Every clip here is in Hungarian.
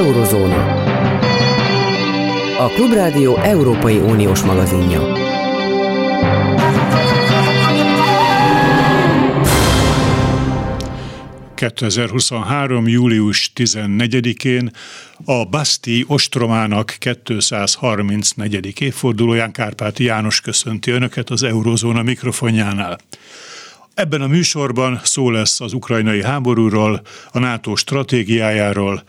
Eurozóna. A Klubrádió Európai Uniós magazinja. ...2023. július 14-én a Baszti ostromának 234. évfordulóján Kárpáti János köszönti Önöket az Eurózóna mikrofonjánál. Ebben a műsorban szó lesz az ukrajnai háborúról, a NATO stratégiájáról,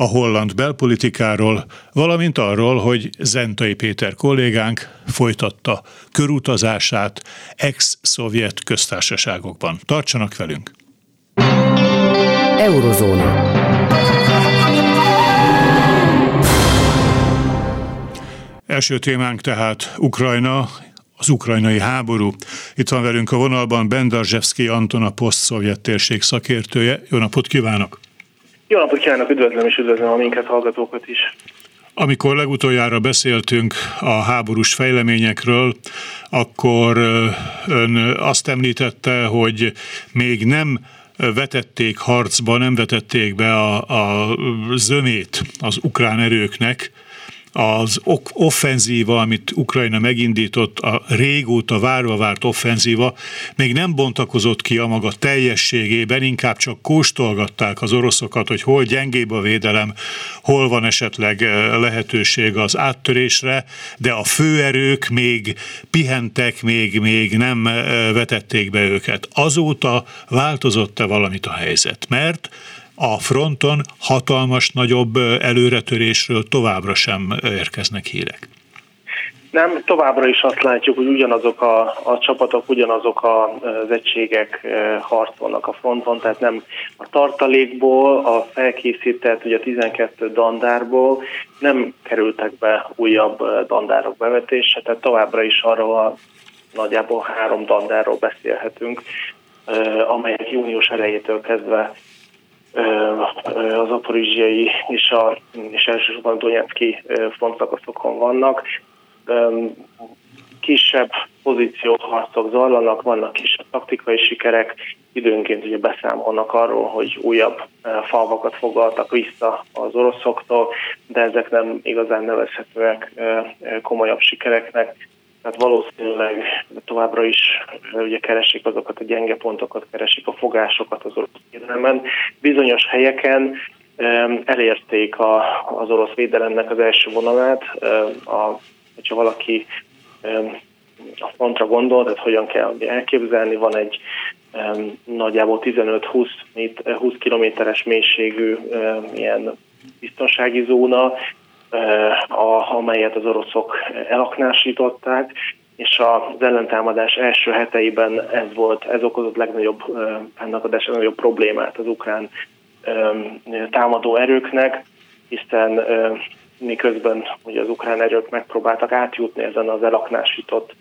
a holland belpolitikáról, valamint arról, hogy Zentai Péter kollégánk folytatta körutazását ex-szovjet köztársaságokban. Tartsanak velünk! Eurozóna. Első témánk tehát Ukrajna, az ukrajnai háború. Itt van velünk a vonalban Bendarzsevszki Anton, a poszt-szovjet térség szakértője. Jó napot kívánok! Jó napot kívánok, üdvözlöm és üdvözlöm a minket hallgatókat is. Amikor legutoljára beszéltünk a háborús fejleményekről, akkor ön azt említette, hogy még nem vetették harcba, nem vetették be a, a zömét az ukrán erőknek, az offenzíva, amit Ukrajna megindított, a régóta várva várt offenzíva, még nem bontakozott ki a maga teljességében, inkább csak kóstolgatták az oroszokat, hogy hol gyengébb a védelem, hol van esetleg eh, lehetőség az áttörésre, de a főerők még pihentek, még, még nem vetették be őket. Azóta változott-e valamit a helyzet? Mert a fronton hatalmas nagyobb előretörésről továbbra sem érkeznek hírek. Nem, továbbra is azt látjuk, hogy ugyanazok a, a csapatok, ugyanazok az egységek harcolnak a fronton, tehát nem a tartalékból, a felkészített, ugye a 12 dandárból nem kerültek be újabb dandárok bevetése, tehát továbbra is arról a nagyjából három dandárról beszélhetünk, amelyek június elejétől kezdve az aporizsiai és, a, és elsősorban Donetszki frontszakaszokon vannak. Kisebb pozícióharcok zajlanak, vannak kisebb taktikai sikerek, időnként ugye beszámolnak arról, hogy újabb falvakat foglaltak vissza az oroszoktól, de ezek nem igazán nevezhetőek komolyabb sikereknek tehát valószínűleg továbbra is ugye keresik azokat a gyenge pontokat, keresik a fogásokat az orosz védelemben. Bizonyos helyeken elérték a, az orosz védelemnek az első vonalát. A, hogyha valaki a frontra gondol, tehát hogyan kell elképzelni, van egy nagyjából 15-20 20 kilométeres mélységű ilyen biztonsági zóna, a, amelyet az oroszok elaknásították, és az ellentámadás első heteiben ez volt, ez okozott legnagyobb, ennek a legnagyobb problémát az ukrán támadó erőknek, hiszen miközben ugye az ukrán erők megpróbáltak átjutni ezen az elaknásított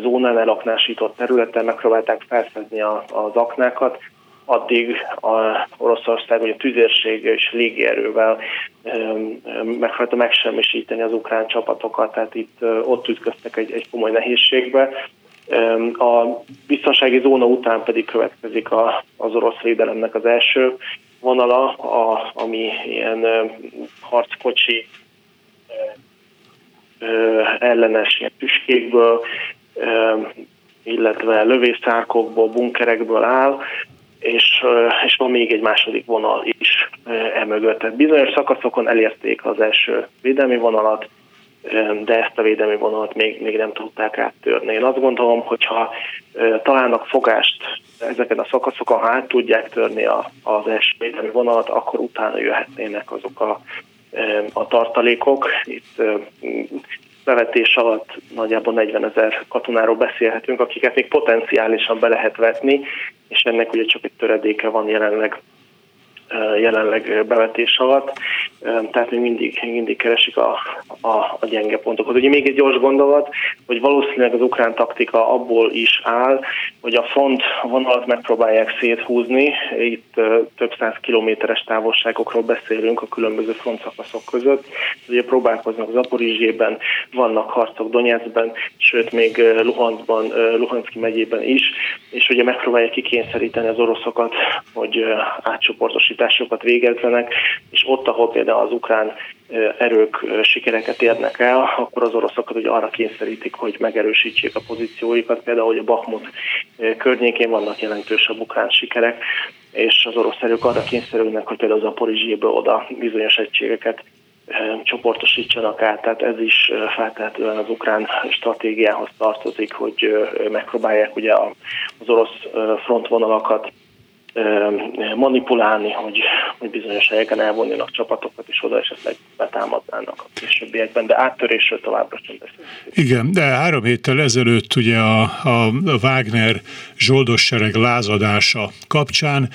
zónán, elaknásított területen, megpróbálták felszedni az aknákat, addig a Oroszország ugye tüzérsége és légierővel megpróbálta megsemmisíteni az ukrán csapatokat, tehát itt ott ütköztek egy, egy komoly nehézségbe. A biztonsági zóna után pedig következik a, az orosz védelemnek az első vonala, a, ami ilyen harckocsi ellenes ilyen tüskékből, illetve lövészárkokból, bunkerekből áll, és, és van még egy második vonal is emögött. Bizonyos szakaszokon elérték az első védelmi vonalat, de ezt a védelmi vonalat még, még nem tudták áttörni. Én azt gondolom, hogyha találnak fogást ezeken a szakaszokon, ha át tudják törni a, az első védelmi vonalat, akkor utána jöhetnének azok a, a tartalékok. Itt bevetés alatt nagyjából 40 ezer katonáról beszélhetünk, akiket még potenciálisan be lehet vetni, és ennek ugye csak egy töredéke van jelenleg jelenleg bevetés alatt, tehát még mindig, mindig keresik a, a, a gyenge pontokat. Ugye még egy gyors gondolat, hogy valószínűleg az ukrán taktika abból is áll, hogy a front vonalat megpróbálják széthúzni, itt több száz kilométeres távolságokról beszélünk a különböző frontszakaszok között. Ugye próbálkoznak Zaporizsében, vannak harcok Donetskben, sőt még Luhanskban, Luhanszki megyében is, és ugye megpróbálják kikényszeríteni az oroszokat, hogy átcsoportosítani utasításokat végezzenek, és ott, ahol például az ukrán erők sikereket érnek el, akkor az oroszokat ugye arra kényszerítik, hogy megerősítsék a pozícióikat, például hogy a Bakhmut környékén vannak jelentősebb ukrán sikerek, és az orosz erők arra kényszerülnek, hogy például az Aporizséből oda bizonyos egységeket csoportosítsanak át, tehát ez is feltehetően az ukrán stratégiához tartozik, hogy megpróbálják ugye az orosz frontvonalakat manipulálni, hogy, hogy bizonyos helyeken elvonjanak csapatokat, és oda esetleg betámadnának a későbbiekben, de áttörésről továbbra sem beszélünk. Igen, de három héttel ezelőtt ugye a, a Wagner zsoldossereg lázadása kapcsán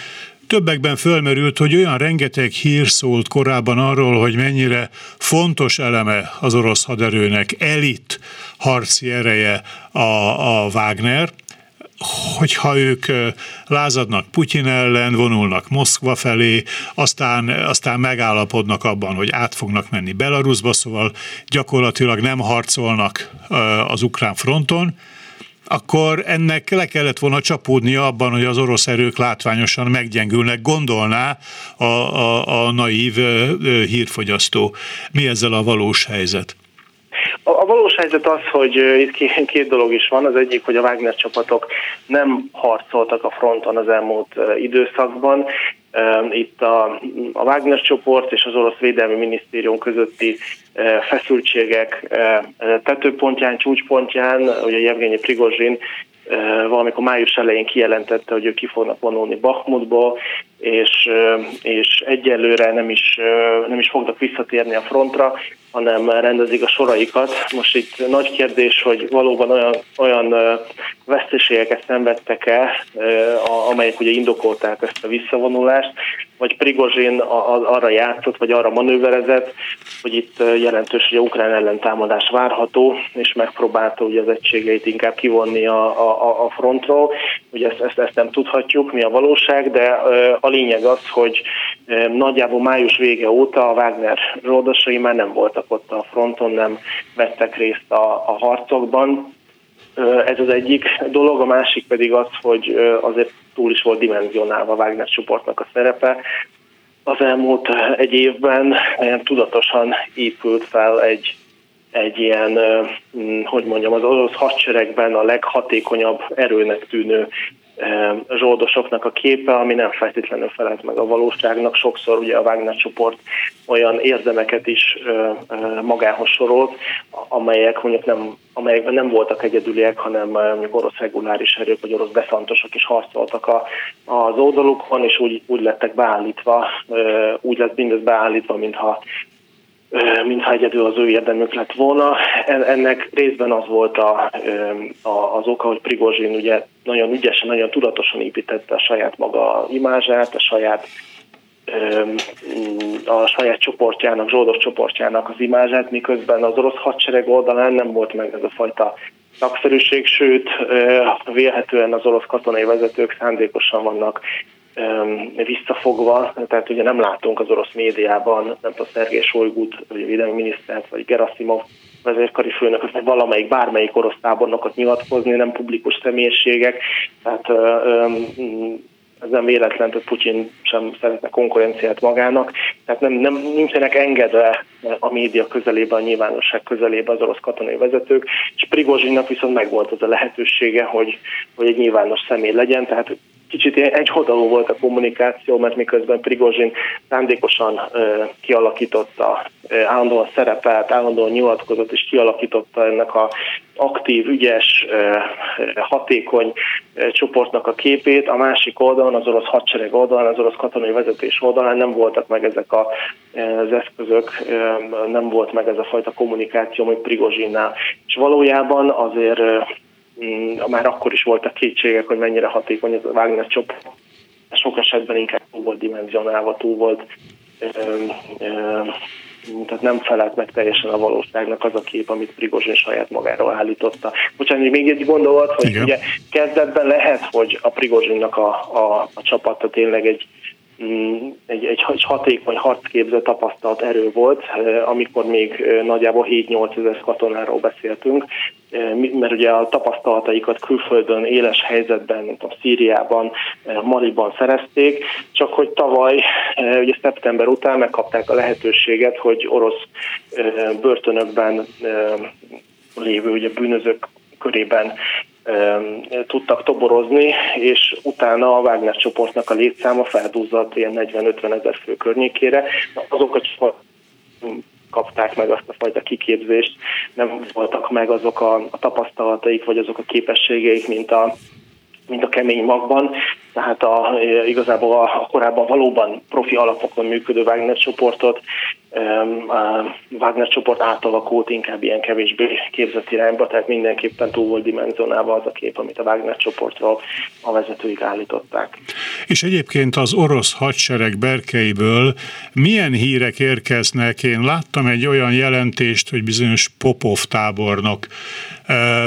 többekben fölmerült, hogy olyan rengeteg hír szólt korábban arról, hogy mennyire fontos eleme az orosz haderőnek, elit harci ereje a, a Wagner, hogyha ők lázadnak Putyin ellen, vonulnak Moszkva felé, aztán, aztán megállapodnak abban, hogy át fognak menni Belarusba, szóval gyakorlatilag nem harcolnak az ukrán fronton, akkor ennek le kellett volna csapódnia abban, hogy az orosz erők látványosan meggyengülnek, gondolná a, a, a naív hírfogyasztó. Mi ezzel a valós helyzet? A, valós helyzet az, hogy itt két, dolog is van. Az egyik, hogy a Wagner csapatok nem harcoltak a fronton az elmúlt időszakban. Itt a, a Wagner csoport és az orosz védelmi minisztérium közötti feszültségek tetőpontján, csúcspontján, ugye Jevgenyi Prigozsin valamikor május elején kijelentette, hogy ők ki fognak vonulni Bakhmutból, és, és egyelőre nem is, nem is fognak visszatérni a frontra, hanem rendezik a soraikat. Most itt nagy kérdés, hogy valóban olyan, olyan veszteségeket szenvedtek el, amelyek ugye indokolták ezt a visszavonulást, vagy Prigozsin arra játszott, vagy arra manőverezett, hogy itt jelentős, hogy a ukrán ellentámadás várható, és megpróbálta ugye az egységeit inkább kivonni a, a, a frontról. Ugye ezt, ezt, ezt nem tudhatjuk, mi a valóság, de a lényeg az, hogy nagyjából május vége óta a Wagner ródosai már nem voltak ott a fronton, nem vettek részt a, a harcokban. Ez az egyik dolog, a másik pedig az, hogy azért túl is volt dimenzionálva Wagner csoportnak a szerepe. Az elmúlt egy évben tudatosan épült fel egy egy ilyen, hogy mondjam, az orosz hadseregben a leghatékonyabb erőnek tűnő zsoldosoknak a képe, ami nem feltétlenül felelt meg a valóságnak. Sokszor ugye a Wagner csoport olyan érdemeket is magához sorolt, amelyek mondjuk nem, amelyekben nem voltak egyedüliek, hanem mondjuk orosz reguláris erők vagy orosz beszantosok is harcoltak a, az oldalukon, és úgy, úgy lettek beállítva, úgy lett mindez beállítva, mintha mintha egyedül az ő érdemük lett volna. Ennek részben az volt a, az oka, hogy Prigozsin ugye nagyon ügyesen, nagyon tudatosan építette a saját maga imázsát, a saját a saját csoportjának, zsoldos csoportjának az imázsát, miközben az orosz hadsereg oldalán nem volt meg ez a fajta szakszerűség, sőt, vélhetően az orosz katonai vezetők szándékosan vannak visszafogva, tehát ugye nem látunk az orosz médiában, nem tudom, Szergés Sojgut, vagy a védelmi minisztert, vagy Gerasimov vezérkari főnök, vagy valamelyik, bármelyik orosz tábornokot nyilatkozni, nem publikus személyiségek, tehát ez nem véletlen, hogy Putyin sem szeretne konkurenciát magának, tehát nem, nem nincsenek engedve a média közelébe, a nyilvánosság közelébe az orosz katonai vezetők, és Prigozsinnak viszont megvolt az a lehetősége, hogy, hogy egy nyilvános személy legyen, tehát kicsit egy oldalú volt a kommunikáció, mert miközben Prigozsin szándékosan kialakította, állandóan szerepelt, állandóan nyilatkozott és kialakította ennek a aktív, ügyes, hatékony csoportnak a képét, a másik oldalon, az orosz hadsereg oldalon, az orosz katonai vezetés oldalán nem voltak meg ezek a, az eszközök, nem volt meg ez a fajta kommunikáció, mint Prigozsinnál. És valójában azért már akkor is voltak kétségek, hogy mennyire hatékony ez a Wagner csoport. Sok esetben inkább túl volt dimenzionálva, túl volt tehát nem felelt meg teljesen a valóságnak az a kép, amit Prigozsin saját magáról állította. Bocsánat, még egy gondolat, hogy Igen. ugye kezdetben lehet, hogy a Prigozsinnak a, a, a csapata tényleg egy mm, egy, egy, egy hatékony harcképző tapasztalt erő volt, amikor még nagyjából 7-8 ezer katonáról beszéltünk, mert ugye a tapasztalataikat külföldön, éles helyzetben, mint a Szíriában, Maliban szerezték, csak hogy tavaly, ugye szeptember után megkapták a lehetőséget, hogy orosz börtönökben lévő ugye bűnözők körében tudtak toborozni, és utána a Wagner csoportnak a létszáma feldúzott ilyen 40-50 ezer fő környékére. Azok a kapták meg azt a fajta kiképzést, nem voltak meg azok a, a tapasztalataik, vagy azok a képességeik, mint a, mint a kemény magban, tehát a, igazából a, a korábban valóban profi alapokon működő Wagner csoportot Wagner csoport átalakult inkább ilyen kevésbé képzett irányba, tehát mindenképpen túl volt dimenzionálva az a kép, amit a Wagner csoportról a vezetőik állították. És egyébként az orosz hadsereg berkeiből milyen hírek érkeznek? Én láttam egy olyan jelentést, hogy bizonyos Popov tábornok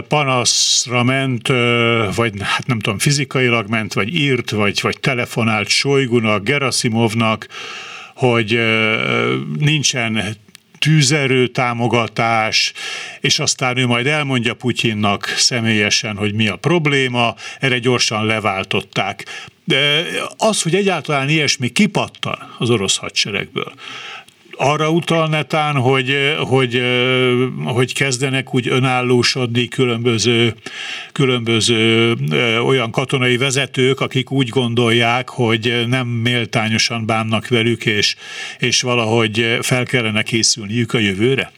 panaszra ment, vagy hát nem tudom, fizikailag ment, vagy írt, vagy, vagy telefonált Sojgunak, Gerasimovnak, hogy nincsen tűzerő támogatás, és aztán ő majd elmondja Putyinnak személyesen, hogy mi a probléma, erre gyorsan leváltották. De az, hogy egyáltalán ilyesmi kipattan az orosz hadseregből, arra utal netán, hogy, hogy, hogy kezdenek úgy önállósodni különböző, különböző olyan katonai vezetők, akik úgy gondolják, hogy nem méltányosan bánnak velük, és, és valahogy fel kellene készülniük a jövőre?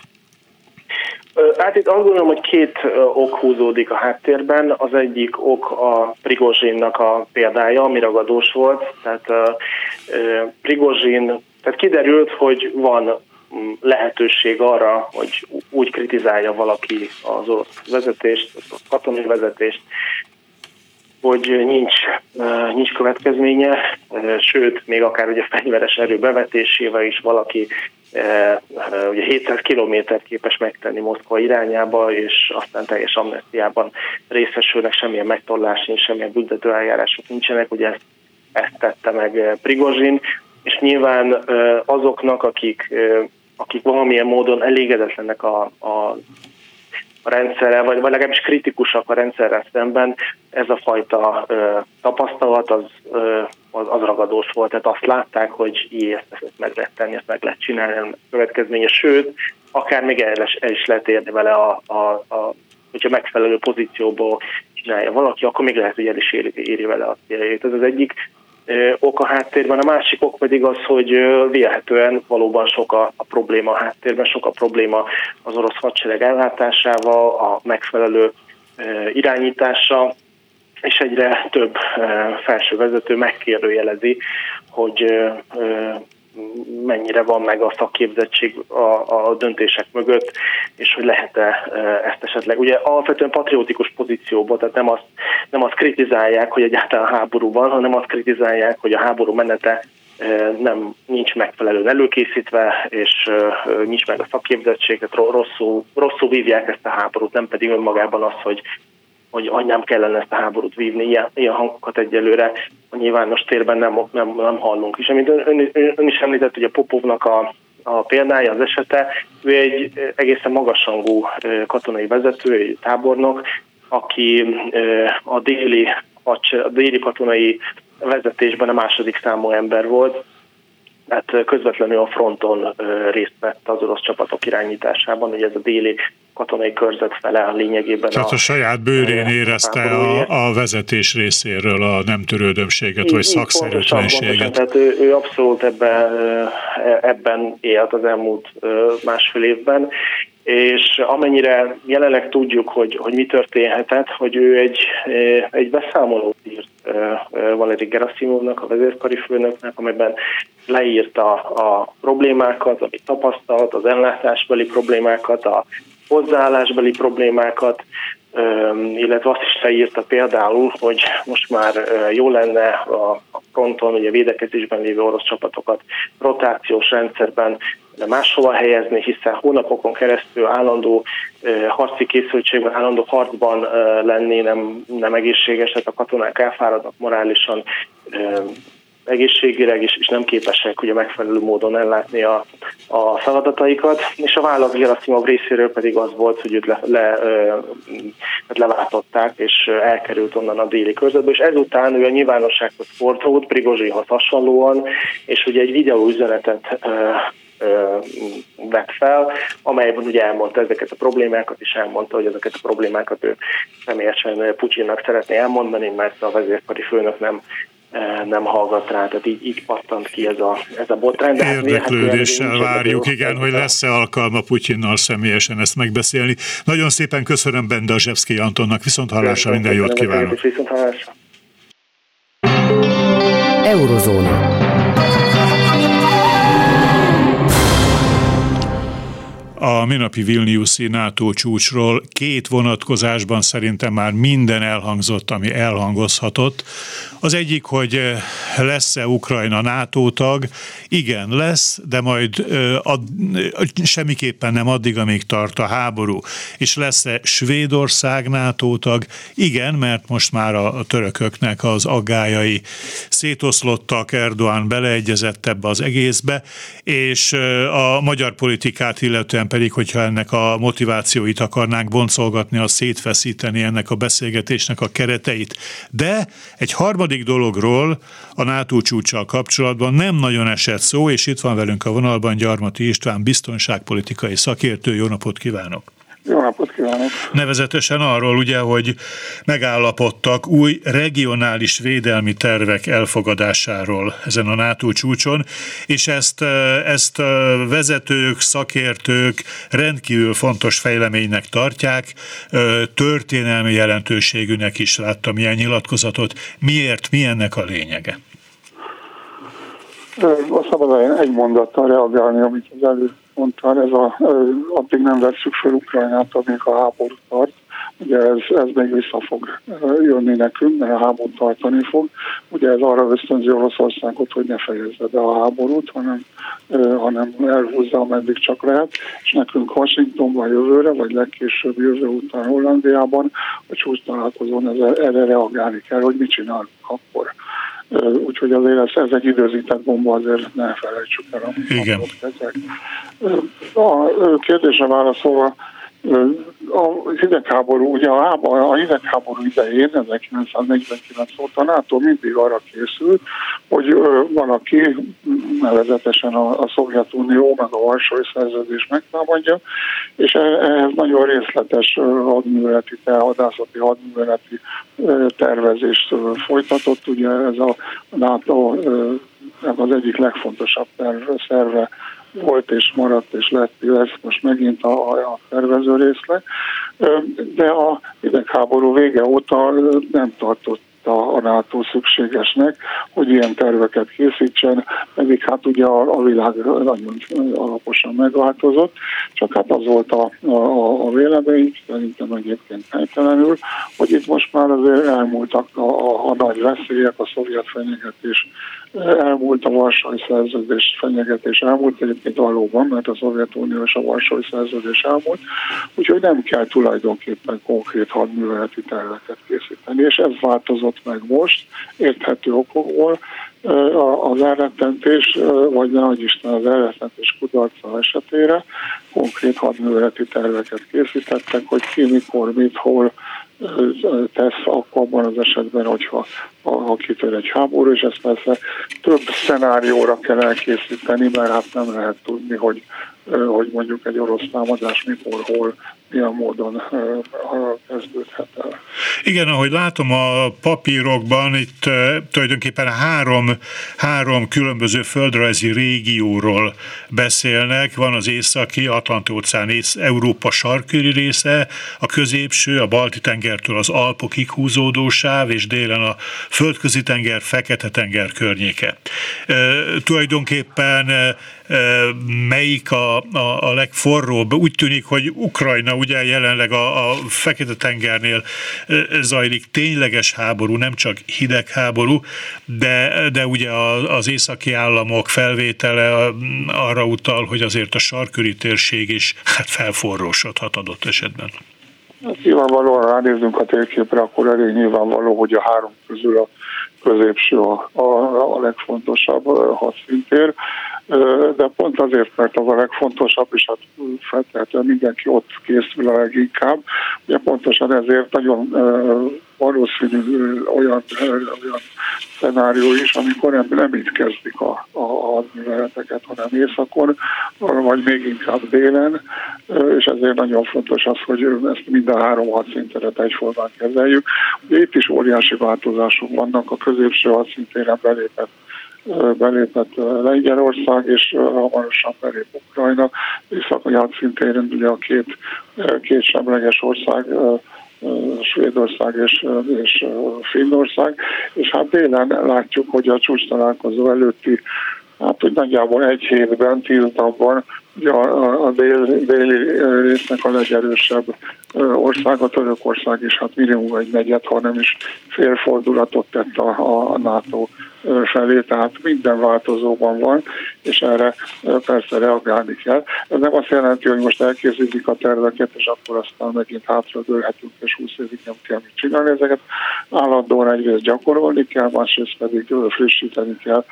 Hát itt azt gondolom, hogy két ok húzódik a háttérben. Az egyik ok a Prigozsinnak a példája, ami ragadós volt. Tehát Prigozsin tehát kiderült, hogy van mm, lehetőség arra, hogy úgy kritizálja valaki az orosz vezetést, az katonai vezetést, hogy nincs, nincs következménye, sőt, még akár ugye fegyveres erő bevetésével is valaki ugye 700 kilométert képes megtenni Moszkva irányába, és aztán teljes amnestiában részesülnek, semmilyen megtorlás nincs, semmilyen büntetőeljárások nincsenek, ugye ezt, ezt tette meg Prigozsin, és nyilván azoknak, akik, akik valamilyen módon elégedetlenek a, a a rendszerrel, vagy, vagy legalábbis kritikusak a rendszerrel szemben, ez a fajta ö, tapasztalat az, ö, az, az ragadós volt. Tehát azt látták, hogy így ezt, ezt meg lehet tenni, ezt meg lehet csinálni, a következménye. Sőt, akár még el, el is lehet érni vele, a, a, a, hogyha megfelelő pozícióból csinálja valaki, akkor még lehet, hogy el is éri, éri vele a céljait. Ez az egyik ok a háttérben, a másik ok pedig az, hogy vélhetően valóban sok a, a probléma a háttérben, sok a probléma az orosz hadsereg ellátásával, a megfelelő irányítása, és egyre több felső vezető megkérdőjelezi, hogy mennyire van meg a szakképzettség a, a döntések mögött, és hogy lehet-e e, ezt esetleg. Ugye alapvetően patriotikus pozícióban, tehát nem azt, nem azt kritizálják, hogy egyáltalán háború van, hanem azt kritizálják, hogy a háború menete e, nem nincs megfelelően előkészítve, és e, nincs meg a szakképzettség, rosszul, rosszul vívják ezt a háborút, nem pedig önmagában az, hogy hogy anyám kellene ezt a háborút vívni, ilyen, ilyen hangokat egyelőre a nyilvános térben nem, nem, nem hallunk. És amit ön, ön, ön is említett, hogy a Popovnak a, a példája, az esete, ő egy egészen magasrangú katonai vezető, egy tábornok, aki a déli, a déli katonai vezetésben a második számú ember volt, hát közvetlenül a fronton részt vett az orosz csapatok irányításában, hogy ez a déli katonai körzet fele a lényegében. Tehát a, a saját bőrén érezte a, a vezetés részéről a nem törődömséget, vagy szakszerűtlenséget. Tehát ő, ő abszolút ebben, ebben élt az elmúlt másfél évben, és amennyire jelenleg tudjuk, hogy, hogy mi történhetett, hogy ő egy, egy beszámolót írt Valeri Gerasimovnak, a vezérkari főnöknek, amelyben leírta a problémákat, amit tapasztalt, az ellátásbeli problémákat, a hozzáállásbeli problémákat, illetve azt is leírta például, hogy most már jó lenne a fronton, ugye védekezésben lévő orosz csapatokat rotációs rendszerben máshova helyezni, hiszen hónapokon keresztül állandó harci készültségben, állandó harcban lenni nem, nem egészséges, tehát a katonák elfáradnak morálisan, egészségileg, és, és nem képesek ugye megfelelő módon ellátni a, a feladataikat, és a válasz Gerasimov részéről pedig az volt, hogy őt le, le, hát leváltották, és elkerült onnan a déli körzetbe, és ezután ő a nyilvánossághoz fordult, Prigozsihoz hasonlóan, és ugye egy videó üzenetet vett fel, amelyben ugye elmondta ezeket a problémákat, és elmondta, hogy ezeket a problémákat ő személyesen Putyinnak szeretné elmondani, mert a vezérkari főnök nem nem hallgat rá, tehát így, így pattant ki ez a, ez a botrány. Hát Érdeklődéssel hát, várjuk, igen, hogy lesz-e alkalma Putyinnal személyesen ezt megbeszélni. Nagyon szépen köszönöm Benda Zsevszki Antonnak, viszont hallásra minden jót kívánok. Viszont hallásra. Eurozóna. A minapi Vilniuszi NATO csúcsról két vonatkozásban szerintem már minden elhangzott, ami elhangozhatott. Az egyik, hogy eh, lesz-e Ukrajna NATO tag? Igen, lesz, de majd ad, semmiképpen nem addig, amíg tart a háború. És lesz-e Svédország NATO tag? Igen, mert most már a törököknek az aggájai szétoszlottak, Erdoğan beleegyezett ebbe az egészbe, és a magyar politikát illetően pedig, hogyha ennek a motivációit akarnánk boncolgatni, az szétfeszíteni ennek a beszélgetésnek a kereteit. De egy harmadik dologról a NATO csúcsal kapcsolatban nem nagyon esett szó, és itt van velünk a vonalban Gyarmati István, biztonságpolitikai szakértő. Jó napot kívánok! Jó napot kívánok! Nevezetesen arról ugye, hogy megállapodtak új regionális védelmi tervek elfogadásáról ezen a NATO csúcson, és ezt, ezt vezetők, szakértők rendkívül fontos fejleménynek tartják, történelmi jelentőségűnek is láttam ilyen nyilatkozatot. Miért, mi ennek a lényege? A szabad egy mondattal reagálni, amit az előtt mondtál, ez a, addig nem veszük fel Ukrajnát, amíg a háború tart. Ugye ez, ez még vissza fog jönni nekünk, mert a háború tartani fog. Ugye ez arra ösztönzi Oroszországot, hogy ne fejezze be a háborút, hanem, hanem elhúzza, ameddig csak lehet, és nekünk Washingtonban jövőre, vagy legkésőbb jövő után Hollandiában a csúcs találkozón erre reagálni kell, hogy mit csinálunk akkor úgyhogy azért ez, ez egy időzített bomba, azért ne felejtsük el, Igen. ezek. A kérdésre válaszolva, a hidegháború, ugye a, a hidegháború idején, 1949 óta NATO mindig arra készült, hogy valaki, nevezetesen a, a Szovjetunió, meg a Varsói Szerződés megtámadja, és e, ehhez nagyon részletes hadműveleti, hadászati hadműveleti tervezést folytatott. Ugye ez a NATO az egyik legfontosabb terve, volt és maradt és lett, lesz most megint a, a tervező részleg. De a idegháború vége óta nem tartott a NATO szükségesnek, hogy ilyen terveket készítsen, pedig hát ugye a világ nagyon alaposan megváltozott, csak hát az volt a, a, a vélemény, szerintem egyébként helytelenül, hogy itt most már azért elmúltak a, a, a nagy veszélyek, a szovjet fenyegetés elmúlt a Varsói Szerződés fenyegetés elmúlt, egyébként valóban, mert a Szovjetunió és a Varsói Szerződés elmúlt, úgyhogy nem kell tulajdonképpen konkrét hadműveleti terveket készíteni, és ez változott meg most, érthető okokból, az elrettentés, vagy ne Isten az elrettentés kudarca esetére konkrét hadműveleti terveket készítettek, hogy ki, mikor, mit, hol, tesz akkor abban az esetben, hogyha ha kitör egy háború, és ezt persze több szenárióra kell elkészíteni, mert hát nem lehet tudni, hogy, hogy mondjuk egy orosz támadás mikor, hol, milyen módon kezdődhet el. Igen, ahogy látom a papírokban, itt tulajdonképpen három, három különböző földrajzi régióról beszélnek. Van az északi, Atlanti-óceán, Európa sarköri része, a középső, a Balti-tengertől az Alpokig húzódó sáv, és délen a Földközi-tenger, Fekete-tenger környéke. E, tulajdonképpen melyik a, a, a legforróbb? Úgy tűnik, hogy Ukrajna ugye jelenleg a, a Fekete-tengernél zajlik tényleges háború, nem csak hidegháború, de, de ugye az északi államok felvétele arra utal, hogy azért a sarköri térség is hát felforrósodhat adott esetben. Hát nyilvánvalóan ránézzünk a térképre, akkor elég nyilvánvaló, hogy a három közül a középső a, a, a legfontosabb hadszintér, de pont azért, mert az a legfontosabb, és hát feltehetően mindenki ott készül a leginkább, ugye pontosan ezért nagyon valószínű olyan, olyan szenárió is, amikor nem, nem itt kezdik a, a hadműveleteket, hanem északon, vagy még inkább délen, és ezért nagyon fontos az, hogy ezt mind a három hadszinteret egyformán kezeljük. Ugye itt is óriási változások vannak, a középső hadszintéren belépett belépett Lengyelország, és hamarosan belép Ukrajna. Északi hadszintéren ugye a két, két semleges ország Svédország és, és Finnország, és hát délen látjuk, hogy a csúcs találkozó előtti hát hogy nagyjából egy hétben, tíz napban ugye a, a dél, déli résznek a legerősebb ország, a Törökország is hát minimum egy negyed, ha nem is félfordulatot tett a, a NATO felé, tehát minden változóban van, és erre persze reagálni kell. Ez nem azt jelenti, hogy most elkészítik a terveket, és akkor aztán megint hátradőlhetünk, és 20 évig nem kell mit csinálni. Ezeket állandóan egyrészt gyakorolni kell, másrészt pedig frissíteni kell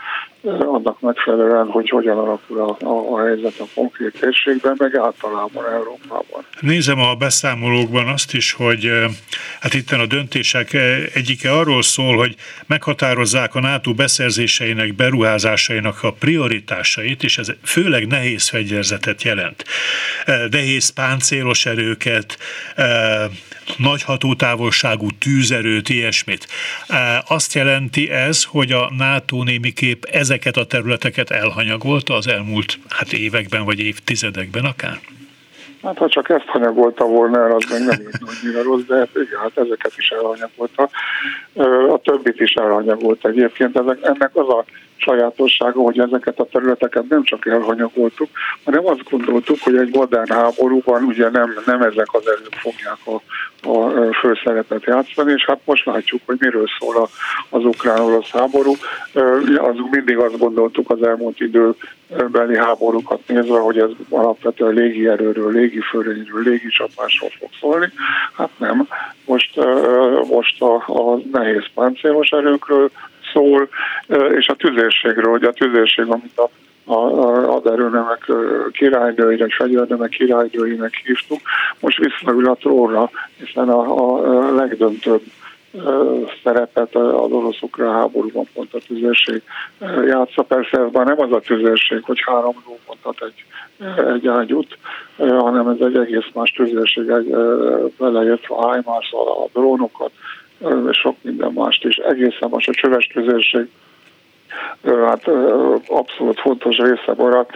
annak megfelelően, hogy hogyan alakul a, a, a helyzet a konkrét térségben, meg általában Európában. Nézem a beszámolókban azt is, hogy hát itt a döntések egyike arról szól, hogy meghatározzák a NATO beszerzéseinek, beruházásainak a prioritásait, és ez főleg nehéz fegyverzetet jelent. Nehéz páncélos erőket, nagy hatótávolságú tűzerőt, ilyesmit. Azt jelenti ez, hogy a NATO némiképp ezeket a területeket elhanyagolta az elmúlt hát években vagy évtizedekben akár? Hát ha csak ezt hanyagolta volna el, az meg nem így annyira rossz, de hát igen, hát ezeket is elhanyagolta. A többit is elhanyagolta egyébként. Ennek az a sajátossága, hogy ezeket a területeket nem csak elhanyagoltuk, hanem azt gondoltuk, hogy egy modern háborúban ugye nem, nem ezek az erők fogják a, a főszerepet játszani, és hát most látjuk, hogy miről szól az ukrán-orosz háború. Azok mindig azt gondoltuk az elmúlt időbeli háborúkat nézve, hogy ez alapvetően légierőről, légiförényről, légicsapásról fog szólni. Hát nem. Most, most a, a nehéz páncélos erőkről szól, és a tüzérségről, hogy a tüzérség, amit a a, a aderőnemek királynőinek, fegyvernemek királynőinek hívtuk, most visszaül a trónra, hiszen a, a legdöntőbb szerepet az oroszokra háborúban pont a tüzérség játsza. Persze ez már nem az a tüzérség, hogy három ló mondhat egy, egy ágyút, hanem ez egy egész más tüzérség, egy, beleértve a a drónokat, sok minden mást is. Egészen más a csöves tüzérség, hát abszolút fontos része maradt,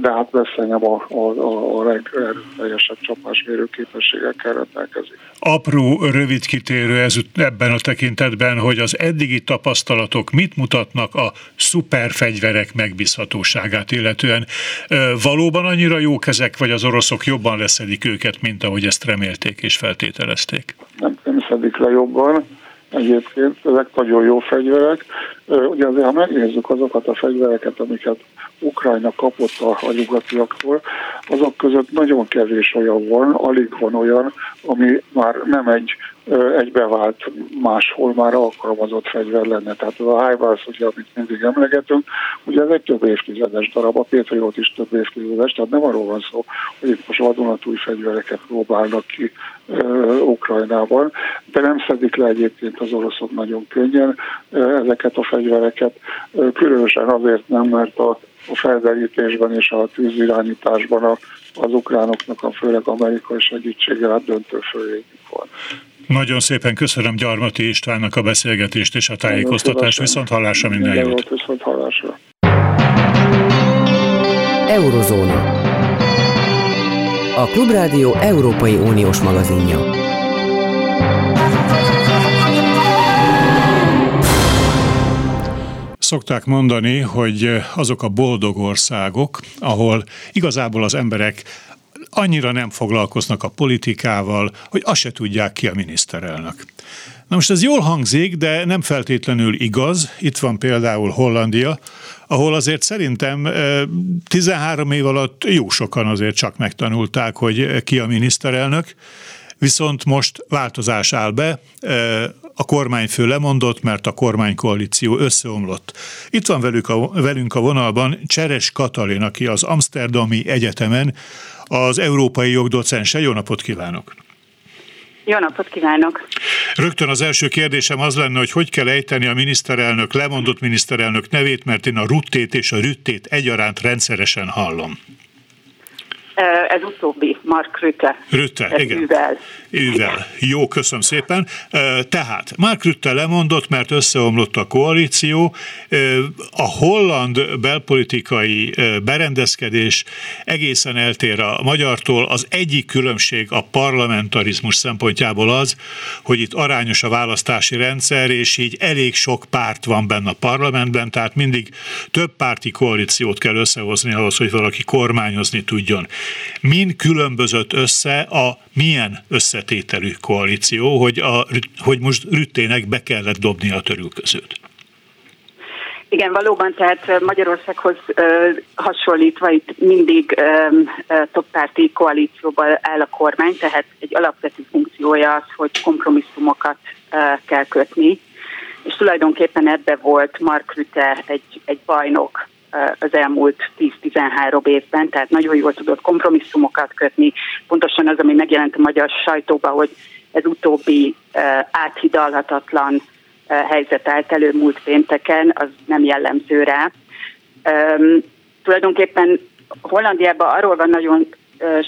de hát beszélnem a, a, a legerőteljesebb csapásmérő képességekkel rendelkezik. Apró, rövid kitérő ez, ebben a tekintetben, hogy az eddigi tapasztalatok mit mutatnak a szuperfegyverek megbízhatóságát illetően. Valóban annyira jók ezek, vagy az oroszok jobban leszedik őket, mint ahogy ezt remélték és feltételezték? Nem, nem szedik le jobban egyébként, ezek nagyon jó fegyverek. Ugye azért, ha megnézzük azokat a fegyvereket, amiket Ukrajna kapott a, a nyugatiaktól, azok között nagyon kevés olyan van, alig van olyan, ami már nem egy egy bevált máshol már alkalmazott fegyver lenne. Tehát az a HIMARS, ugye, amit mindig emlegetünk, ugye ez egy több évtizedes darab, a Patriot is több évtizedes, tehát nem arról van szó, hogy itt most vadonatúj fegyvereket próbálnak ki uh, Ukrajnában, de nem szedik le egyébként az oroszok nagyon könnyen ezeket a fegyvereket, uh, különösen azért nem, mert a a felderítésben és a tűzirányításban a, az ukránoknak a főleg amerikai segítséggel döntő fölényük van. Nagyon szépen köszönöm Gyarmati Istvánnak a beszélgetést és a tájékoztatást. Viszont hallásra minden jót. Viszont hallásra. Eurozóna. A Klubrádió Európai Uniós magazinja. Szokták mondani, hogy azok a boldog országok, ahol igazából az emberek annyira nem foglalkoznak a politikával, hogy azt se tudják ki a miniszterelnök. Na most ez jól hangzik, de nem feltétlenül igaz. Itt van például Hollandia, ahol azért szerintem 13 év alatt jó sokan azért csak megtanulták, hogy ki a miniszterelnök, viszont most változás áll be, a kormányfő lemondott, mert a kormánykoalíció összeomlott. Itt van velük a, velünk a vonalban Cseres Katalin, aki az Amsterdami Egyetemen az európai jogdocense. Jó napot kívánok! Jó napot kívánok! Rögtön az első kérdésem az lenne, hogy hogy kell ejteni a miniszterelnök, lemondott miniszterelnök nevét, mert én a ruttét és a rüttét egyaránt rendszeresen hallom. Ez utóbbi, Mark Rütte. Rütte, igen. Üvel. Üvel. Jó, köszönöm szépen. Tehát Mark Rütte lemondott, mert összeomlott a koalíció. A holland belpolitikai berendezkedés egészen eltér a magyartól. Az egyik különbség a parlamentarizmus szempontjából az, hogy itt arányos a választási rendszer, és így elég sok párt van benne a parlamentben, tehát mindig több párti koalíciót kell összehozni ahhoz, hogy valaki kormányozni tudjon. Min különbözött össze a milyen összetételű koalíció, hogy, a, hogy most Rüttének be kellett dobni a törülközőt? Igen, valóban, tehát Magyarországhoz hasonlítva itt mindig többpárti koalícióban áll a kormány, tehát egy alapvető funkciója az, hogy kompromisszumokat kell kötni, és tulajdonképpen ebbe volt Mark Rütte egy, egy bajnok az elmúlt 10-13 évben, tehát nagyon jól tudott kompromisszumokat kötni. Pontosan az, ami megjelent a magyar sajtóban, hogy ez utóbbi áthidalhatatlan helyzet állt elő múlt pénteken, az nem jellemző rá. tulajdonképpen Hollandiában arról van nagyon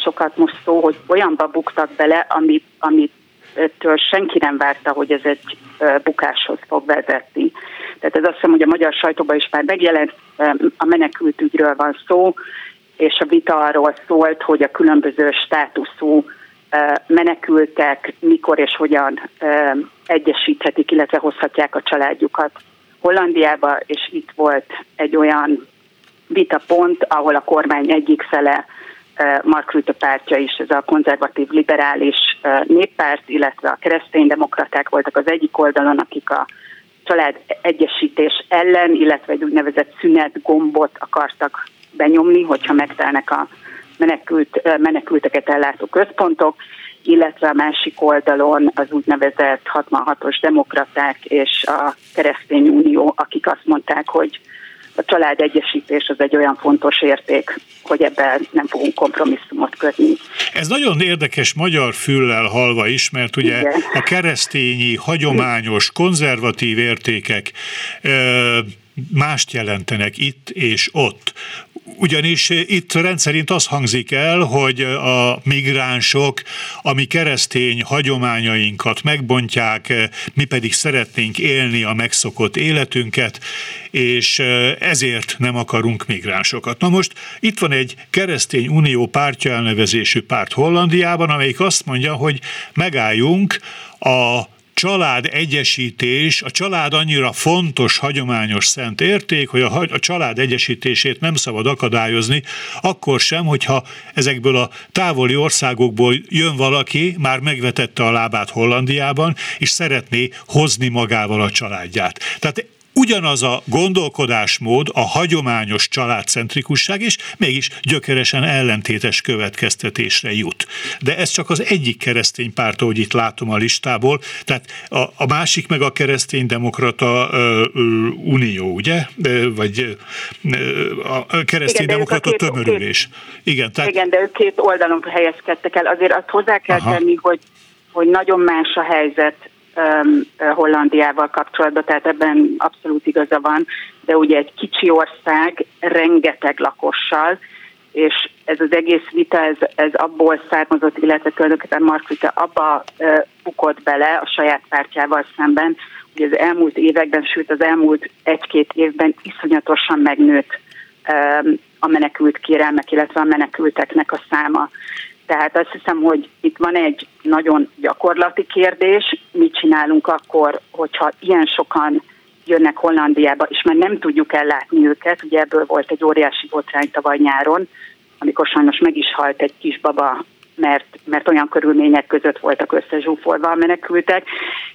sokat most szó, hogy olyanba buktak bele, amit, amit től senki nem várta, hogy ez egy bukáshoz fog vezetni. Tehát ez azt hiszem, hogy a magyar sajtóban is már megjelent, a menekült ügyről van szó, és a vita arról szólt, hogy a különböző státuszú menekültek mikor és hogyan egyesíthetik, illetve hozhatják a családjukat Hollandiába, és itt volt egy olyan vitapont, ahol a kormány egyik fele Mark Rutte pártja is, ez a konzervatív liberális néppárt, illetve a kereszténydemokraták voltak az egyik oldalon, akik a család egyesítés ellen, illetve egy úgynevezett szünet gombot akartak benyomni, hogyha megtelnek a menekült, menekülteket ellátó központok, illetve a másik oldalon az úgynevezett 66-os demokraták és a keresztény unió, akik azt mondták, hogy a család egyesítés az egy olyan fontos érték, hogy ebben nem fogunk kompromisszumot kötni. Ez nagyon érdekes magyar füllel halva is, mert ugye Igen. a keresztényi, hagyományos, konzervatív értékek mást jelentenek itt és ott. Ugyanis itt rendszerint az hangzik el, hogy a migránsok a mi keresztény hagyományainkat megbontják, mi pedig szeretnénk élni a megszokott életünket, és ezért nem akarunk migránsokat. Na most itt van egy keresztény unió pártja elnevezésű párt Hollandiában, amelyik azt mondja, hogy megálljunk a család egyesítés, a család annyira fontos, hagyományos szent érték, hogy a, a család egyesítését nem szabad akadályozni, akkor sem, hogyha ezekből a távoli országokból jön valaki, már megvetette a lábát Hollandiában, és szeretné hozni magával a családját. Tehát ugyanaz a gondolkodásmód, a hagyományos családcentrikusság is mégis gyökeresen ellentétes következtetésre jut. De ez csak az egyik keresztény párt, ahogy itt látom a listából, tehát a, a másik meg a keresztény demokrata ö, ö, unió, ugye? Vagy ö, a keresztény Igen, demokrata két, tömörülés. Két, Igen, tehát... Igen, de ők két oldalon helyezkedtek el. Azért azt hozzá kell Aha. tenni, hogy hogy nagyon más a helyzet Hollandiával kapcsolatban, tehát ebben abszolút igaza van, de ugye egy kicsi ország rengeteg lakossal, és ez az egész vita, ez, ez abból származott, illetve tulajdonképpen Mark Rutte abba uh, bukott bele a saját pártjával szemben, hogy az elmúlt években, sőt az elmúlt egy-két évben iszonyatosan megnőtt um, a menekült kérelmek, illetve a menekülteknek a száma. Tehát azt hiszem, hogy itt van egy nagyon gyakorlati kérdés, mit csinálunk akkor, hogyha ilyen sokan jönnek Hollandiába, és már nem tudjuk ellátni őket. Ugye ebből volt egy óriási botrány tavaly nyáron, amikor sajnos meg is halt egy kisbaba, mert, mert olyan körülmények között voltak összezsúfolva a menekültek,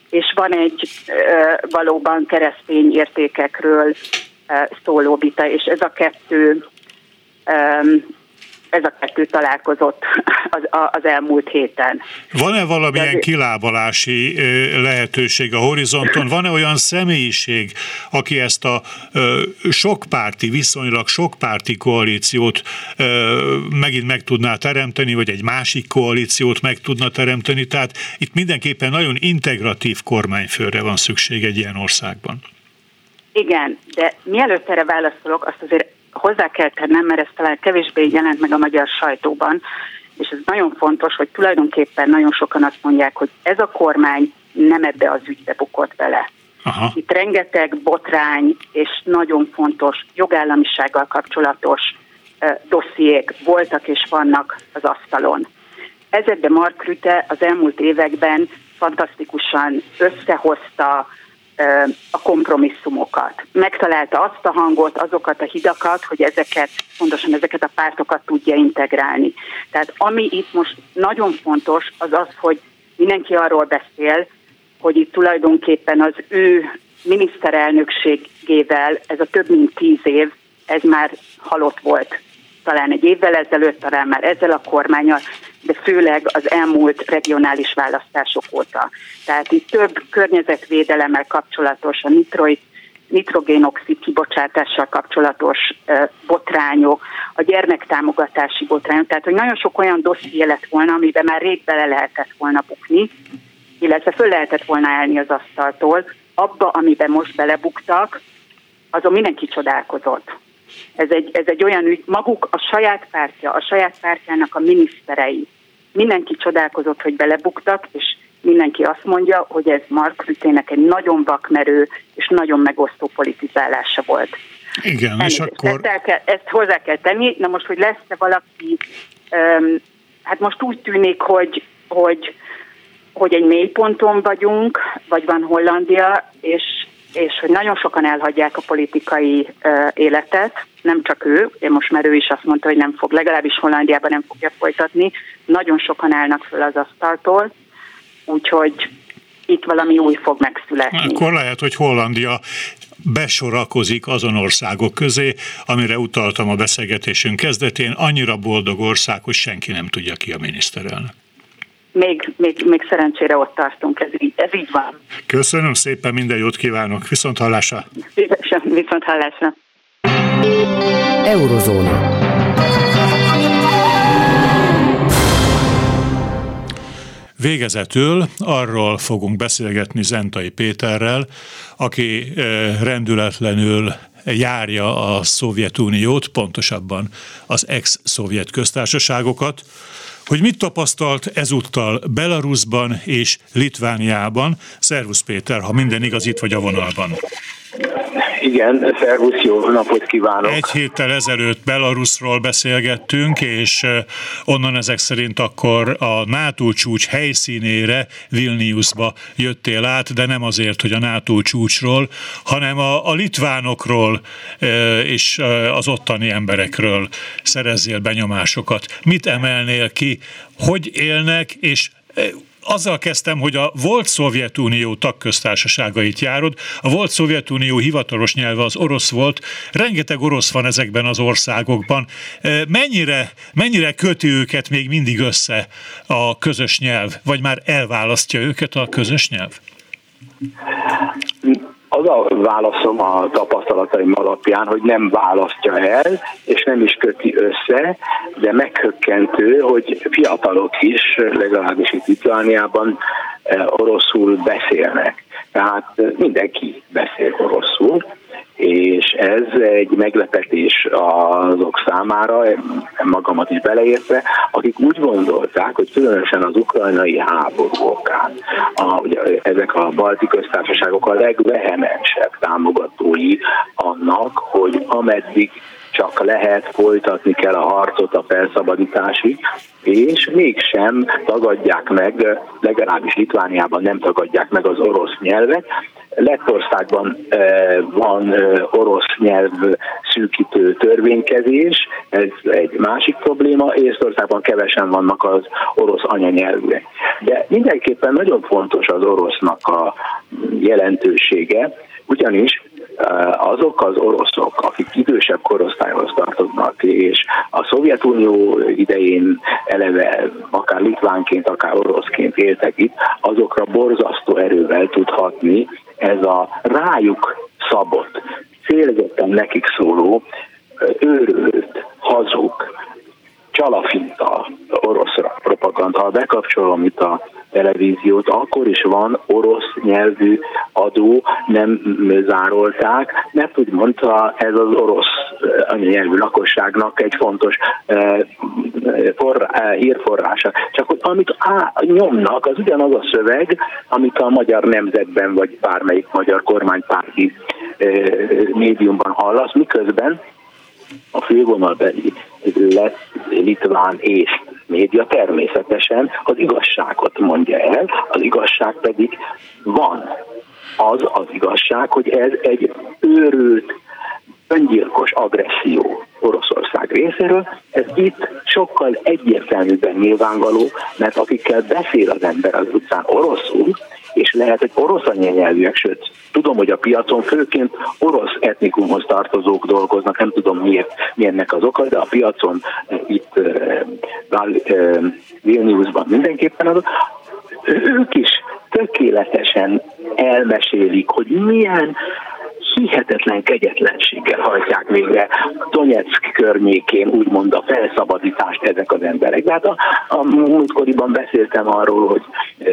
és van egy e, valóban keresztény értékekről e, szóló vita, és ez a kettő ez a kettő találkozott az, az elmúlt héten. Van-e valamilyen De... kilábalási lehetőség a horizonton? Van-e olyan személyiség, aki ezt a sokpárti, viszonylag sokpárti koalíciót megint meg tudná teremteni, vagy egy másik koalíciót meg tudna teremteni? Tehát itt mindenképpen nagyon integratív kormányfőre van szükség egy ilyen országban. Igen, de mielőtt erre válaszolok, azt azért hozzá kell tennem, mert ez talán kevésbé jelent meg a magyar sajtóban, és ez nagyon fontos, hogy tulajdonképpen nagyon sokan azt mondják, hogy ez a kormány nem ebbe az ügybe bukott bele. Aha. Itt rengeteg botrány és nagyon fontos jogállamisággal kapcsolatos dossziék voltak és vannak az asztalon. Ezekbe Mark Rüte az elmúlt években fantasztikusan összehozta a kompromisszumokat. Megtalálta azt a hangot, azokat a hidakat, hogy ezeket, pontosan ezeket a pártokat tudja integrálni. Tehát ami itt most nagyon fontos, az az, hogy mindenki arról beszél, hogy itt tulajdonképpen az ő miniszterelnökségével ez a több mint tíz év, ez már halott volt. Talán egy évvel ezelőtt, talán már ezzel a kormányal de főleg az elmúlt regionális választások óta. Tehát itt több környezetvédelemmel kapcsolatos, a nitroid nitrogénoxid kibocsátással kapcsolatos botrányok, a gyermektámogatási botrányok, tehát hogy nagyon sok olyan dosszié lett volna, amiben már rég bele lehetett volna bukni, illetve föl lehetett volna állni az asztaltól, abba, amiben most belebuktak, azon mindenki csodálkozott. Ez egy, ez egy olyan ügy, maguk a saját pártja, a saját pártjának a miniszterei, mindenki csodálkozott, hogy belebuktak, és mindenki azt mondja, hogy ez Mark Rütének egy nagyon vakmerő és nagyon megosztó politizálása volt. Igen, Elnézést, és akkor... Ezt, kell, ezt hozzá kell tenni. Na most, hogy lesz-e valaki, um, hát most úgy tűnik, hogy, hogy, hogy egy mélyponton vagyunk, vagy van Hollandia, és és hogy nagyon sokan elhagyják a politikai életet, nem csak ő, én most már ő is azt mondta, hogy nem fog, legalábbis Hollandiában nem fogja folytatni, nagyon sokan állnak föl az asztaltól, úgyhogy itt valami új fog megszületni. Akkor lehet, hogy Hollandia besorakozik azon országok közé, amire utaltam a beszélgetésünk kezdetén, annyira boldog ország, hogy senki nem tudja ki a miniszterelnök még, még, még szerencsére ott tartunk, ez így, ez így van. Köszönöm szépen, minden jót kívánok, viszont hallásra. viszont hallásra. Eurozóna. Végezetül arról fogunk beszélgetni Zentai Péterrel, aki eh, rendületlenül járja a Szovjetuniót, pontosabban az ex-szovjet köztársaságokat, hogy mit tapasztalt ezúttal Belarusban és Litvániában. Szervusz Péter, ha minden igaz, itt vagy a vonalban. Igen, szervusz, jó napot kívánok! Egy héttel ezelőtt Belarusról beszélgettünk, és onnan ezek szerint akkor a NATO csúcs helyszínére, Vilniusba jöttél át, de nem azért, hogy a NATO csúcsról, hanem a, a litvánokról és az ottani emberekről szerezzél benyomásokat. Mit emelnél ki, hogy élnek, és azzal kezdtem, hogy a volt Szovjetunió tagköztársaságait járod, a volt Szovjetunió hivatalos nyelve az orosz volt, rengeteg orosz van ezekben az országokban. E, mennyire, mennyire köti őket még mindig össze a közös nyelv, vagy már elválasztja őket a közös nyelv? A válaszom a tapasztalataim alapján, hogy nem választja el, és nem is köti össze, de meghökkentő, hogy fiatalok is, legalábbis itt Litvániában eh, oroszul beszélnek. Tehát mindenki beszél oroszul, és ez egy meglepetés azok számára, magamat is beleértve, akik úgy gondolták, hogy különösen az ukrajnai háború okán ezek a balti köztársaságok a legvehemensebb támogatói annak, hogy ameddig csak lehet, folytatni kell a harcot a felszabadításig, és mégsem tagadják meg, legalábbis Litvániában nem tagadják meg az orosz nyelvet. Lettországban van orosz nyelv szűkítő törvénykezés, ez egy másik probléma, Észtországban kevesen vannak az orosz anyanyelvűek. De mindenképpen nagyon fontos az orosznak a jelentősége, ugyanis azok az oroszok, akik idősebb korosztályhoz tartoznak, és a Szovjetunió idején eleve akár litvánként, akár oroszként éltek itt, azokra borzasztó erővel tudhatni ez a rájuk szabott, célzottan nekik szóló, őrült, hazug, csalafinta orosz propaganda. Ha bekapcsolom itt a televíziót, akkor is van orosz nyelvű adó, nem zárolták, mert úgy mondta, ez az orosz anyanyelvű lakosságnak egy fontos forrá, hírforrása. Csak hogy amit á, nyomnak, az ugyanaz a szöveg, amit a magyar nemzetben, vagy bármelyik magyar kormánypárti médiumban hallasz, miközben a fővonalbeli lett litván és média természetesen az igazságot mondja el, az igazság pedig van. Az az igazság, hogy ez egy őrült, öngyilkos agresszió Oroszország részéről, ez itt sokkal egyértelműbben nyilvánvaló, mert akikkel beszél az ember az utcán oroszul, és lehet, hogy orosz anyanyelvűek, sőt, tudom, hogy a piacon főként orosz etnikumhoz tartozók dolgoznak, nem tudom miért, mi ennek az oka, de a piacon eh, itt uh, Vilniusban mindenképpen az, ők is tökéletesen elmesélik, hogy milyen hihetetlen kegyetlenséggel hajtják végre Donetsk környékén úgymond a felszabadítást ezek az emberek. De hát a, a múltkoriban beszéltem arról, hogy e,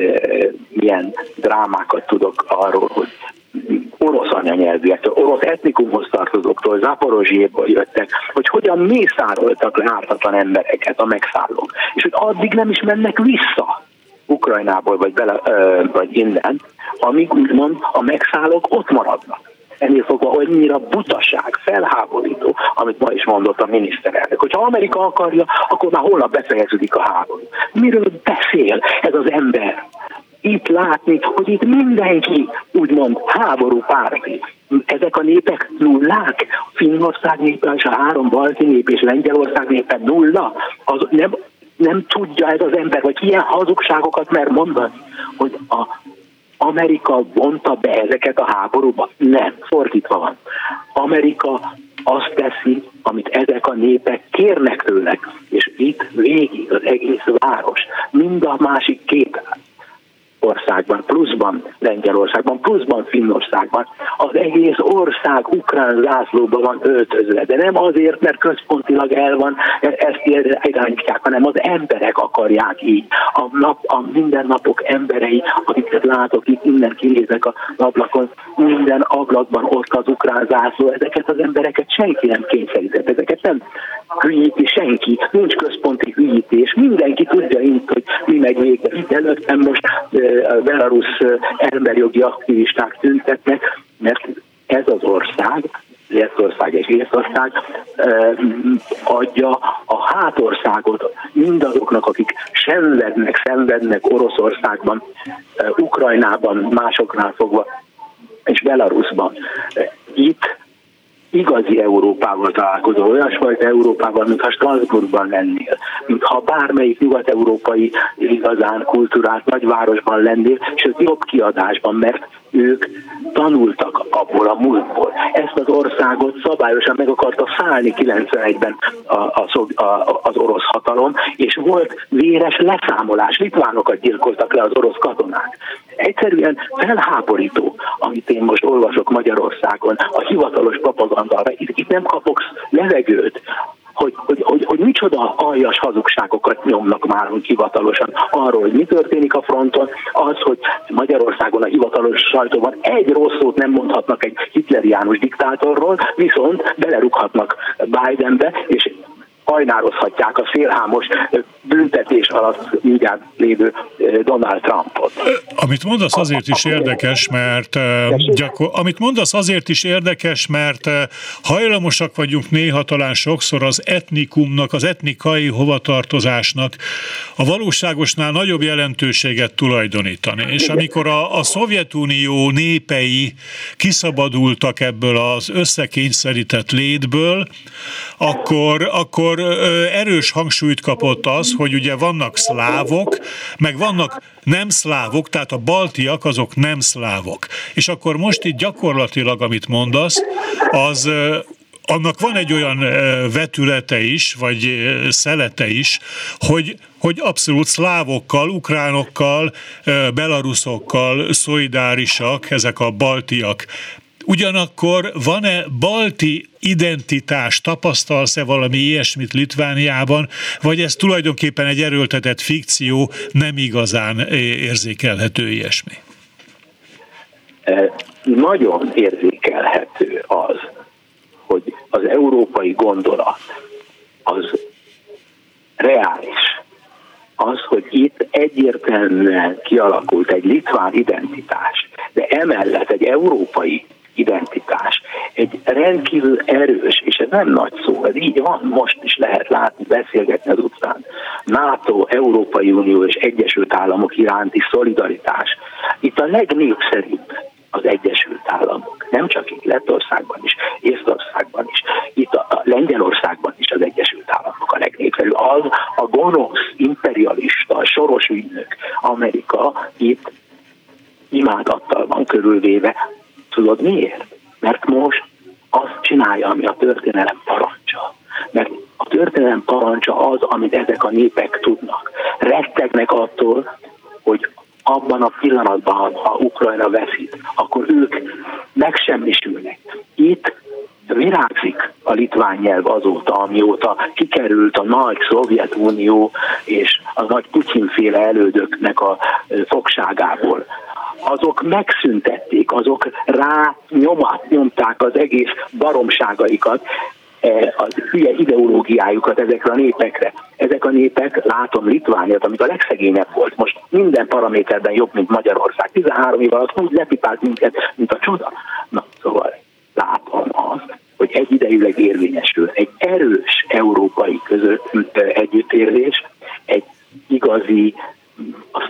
milyen drámákat tudok arról, hogy orosz anyanyelvűektől, orosz etnikumhoz tartozóktól, Zaporozséból jöttek, hogy hogyan mészároltak le ártatlan embereket a megszállók, és hogy addig nem is mennek vissza Ukrajnából vagy, bele, vagy innen, amíg úgymond a megszállók ott maradnak ennél fogva annyira butaság, felháborító, amit ma is mondott a miniszterelnök. Hogyha Amerika akarja, akkor már holnap befejeződik a háború. Miről beszél ez az ember? Itt látni, hogy itt mindenki úgymond háború párti. Ezek a népek nullák. Finnország népe és a három balti nép és Lengyelország népe nulla. Az nem, nem tudja ez az ember, vagy ilyen hazugságokat mer mondani, hogy a Amerika vonta be ezeket a háborúba? Nem, fordítva van. Amerika azt teszi, amit ezek a népek kérnek tőlek, és itt végig az egész város, mind a másik két országban, pluszban Lengyelországban, pluszban Finnországban. Az egész ország ukrán zászlóban van öltözve, de nem azért, mert központilag el van, ezt irányítják, hanem az emberek akarják így. A, nap, a mindennapok emberei, akiket látok itt, innen kinézek a ablakon, minden ablakban ott az ukrán zászló, ezeket az embereket senki nem kényszerített, ezeket nem hülyíti senki, nincs központi hülyítés, mindenki tudja itt, hogy mi megy végre. Előttem most belarusz emberjogi aktivisták tüntetnek, mert ez az ország, Észország és Észország adja a hátországot mindazoknak, akik szenvednek, szenvednek Oroszországban, Ukrajnában, másoknál fogva, és Belarusban. Itt igazi Európával találkozol, olyasfajta Európával, mintha Strasbourgban lennél, mintha bármelyik nyugat-európai igazán kultúrát nagyvárosban lennél, sőt jobb kiadásban, mert ők tanultak abból a múltból. Ezt az országot szabályosan meg akarta szállni 91-ben a, a, a, az orosz hatalom, és volt véres leszámolás, litvánokat gyilkoltak le az orosz katonák. Egyszerűen felháborító, amit én most olvasok Magyarországon, a hivatalos propaganda, itt, itt nem kapok levegőt, hogy, hogy, hogy, hogy micsoda aljas hazugságokat nyomnak már hivatalosan arról, hogy mi történik a fronton, az, hogy Magyarországon a hivatalos sajtóban egy rossz szót nem mondhatnak egy hitleriánus diktátorról, viszont belerughatnak Bidenbe, és hajnározhatják a félhámos büntetés alatt mindjárt lévő Donald Trumpot. Amit mondasz azért is érdekes, mert gyakor, amit mondasz azért is érdekes, mert hajlamosak vagyunk néha talán sokszor az etnikumnak, az etnikai hovatartozásnak a valóságosnál nagyobb jelentőséget tulajdonítani. És amikor a, a Szovjetunió népei kiszabadultak ebből az összekényszerített létből, akkor, akkor erős hangsúlyt kapott az, hogy ugye vannak szlávok, meg vannak nem szlávok, tehát a baltiak azok nem szlávok. És akkor most itt gyakorlatilag, amit mondasz, az annak van egy olyan vetülete is, vagy szelete is, hogy, hogy abszolút szlávokkal, ukránokkal, belaruszokkal szolidárisak ezek a baltiak. Ugyanakkor van-e balti identitás, tapasztalsz-e valami ilyesmit Litvániában, vagy ez tulajdonképpen egy erőltetett fikció, nem igazán érzékelhető ilyesmi? Nagyon érzékelhető az, hogy az európai gondolat az reális. Az, hogy itt egyértelműen kialakult egy litván identitás, de emellett egy európai identitás. Egy rendkívül erős, és ez nem nagy szó, ez így van, most is lehet látni, beszélgetni az utcán. NATO, Európai Unió és Egyesült Államok iránti szolidaritás. Itt a legnépszerűbb az Egyesült Államok. Nem csak itt, Lettországban is, Észtországban is, itt a, Lengyelországban is az Egyesült Államok a legnépszerűbb. Az a gonosz, imperialista, soros ügynök Amerika itt imádattal van körülvéve. Tudod miért? Mert most azt csinálja, ami a történelem parancsa. Mert a történelem parancsa az, amit ezek a népek tudnak. Rettegnek attól, hogy abban a pillanatban, ha Ukrajna veszít, akkor ők megsemmisülnek. Itt virágzik a litván nyelv azóta, amióta kikerült a nagy Szovjetunió és a nagy Putyinféle elődöknek a fogságából azok megszüntették, azok rá nyomat, nyomták az egész baromságaikat, E, az hülye ideológiájukat ezekre a népekre. Ezek a népek, látom Litvániát, amit a legszegényebb volt, most minden paraméterben jobb, mint Magyarország. 13 év alatt úgy lepipált minket, mint a csoda. Na, szóval látom azt, hogy egyidejűleg érvényesül egy erős európai között együttérzés, egy igazi a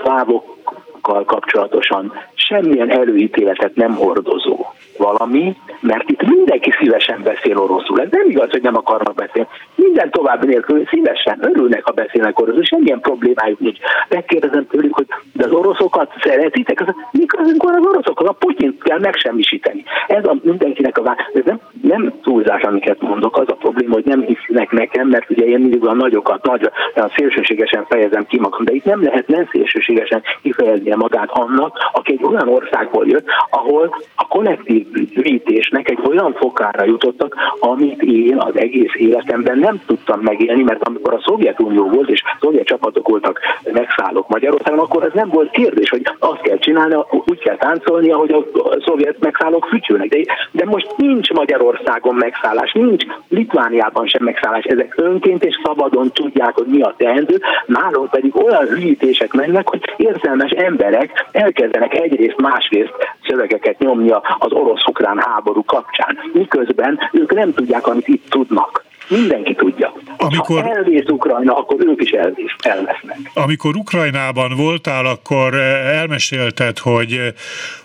szlávokkal kapcsolatosan semmilyen előítéletet nem hordozó valami, mert itt mindenki szívesen beszél oroszul. Ez nem igaz, hogy nem akarnak beszélni. Minden további nélkül szívesen örülnek, ha beszélnek oroszul, semmilyen problémájuk nincs. Megkérdezem tőlük, hogy de az oroszokat szeretitek? Az, mik az, az oroszokat? A Putyint kell megsemmisíteni. Ez a mindenkinek a vá... Ez nem, nem túlzás, amiket mondok. Az a probléma, hogy nem hisznek nekem, mert ugye én mindig a nagyokat, nagy, a szélsőségesen fejezem ki magam, de itt nem lehet nem szélsőségesen kifejeznie magát annak, aki egy olyan országból jött, ahol a kollektív gyűjtésnek egy olyan fokára jutottak, amit én az egész életemben nem tudtam megélni, mert amikor a Szovjetunió volt, és szovjet csapatok voltak megszállók Magyarországon, akkor ez nem volt kérdés, hogy azt kell csinálni, úgy kell táncolni, ahogy a szovjet megszállók fütyülnek. De, de most nincs Magyarországon megszállás, nincs Litvániában sem megszállás. Ezek önként és szabadon tudják, hogy mi a teendő, nálunk pedig olyan hűítések mennek, hogy érzelmes emberek elkezdenek egyrészt, másrészt szövegeket nyomni az orosz-ukrán háború kapcsán, miközben ők nem tudják, amit itt tudnak. Mindenki tudja. Amikor, ha elvész Ukrajna, akkor ők is elvész, elvesznek. Amikor Ukrajnában voltál, akkor eh, elmesélted, hogy, eh,